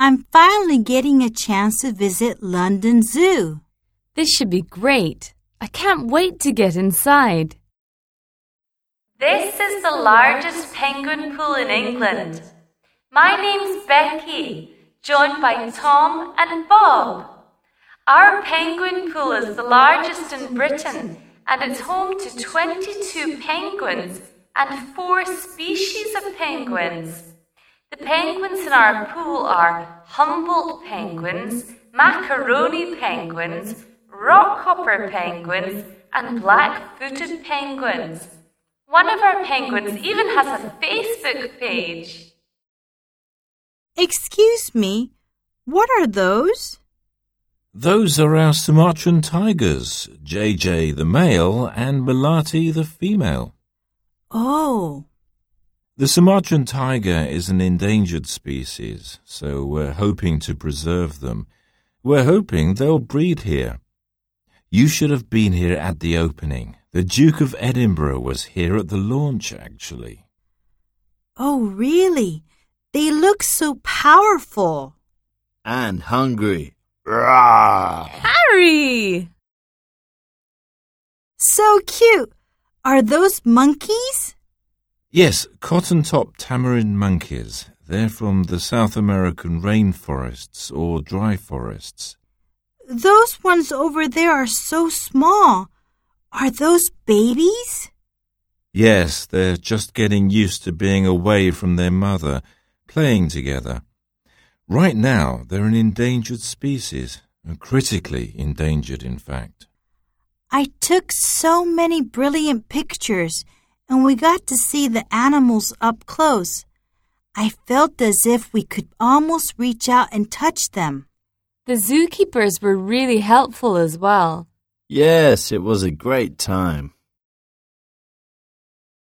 I'm finally getting a chance to visit London Zoo. This should be great. I can't wait to get inside. This is the largest penguin pool in England. My name's Becky, joined by Tom and Bob. Our penguin pool is the largest in Britain and it's home to 22 penguins and four species of penguins. The penguins in our pool are Humboldt penguins, macaroni penguins, rockhopper penguins, and black footed penguins. One of our penguins even has a Facebook page. Excuse me, what are those? Those are our Sumatran tigers, JJ the male and Melati the female. Oh, The Sumatran tiger is an endangered species, so we're hoping to preserve them. We're hoping they'll breed here. You should have been here at the opening. The Duke of Edinburgh was here at the launch, actually. oh, really? They look so powerful. And hungry. Rawr. Harry! So cute. Are those monkeys? Yes, cotton-top tamarin monkeys. They're from the South American rainforests or dry forests. Those ones over there are so small. Are those babies? Yes, they're just getting used to being away from their mother, playing together. Right now, they're an endangered species, critically endangered, in fact. I took so many brilliant pictures and we got to see the animals up close. I felt as if we could almost reach out and touch them. The zookeepers were really helpful as well. Yes, it was a great time.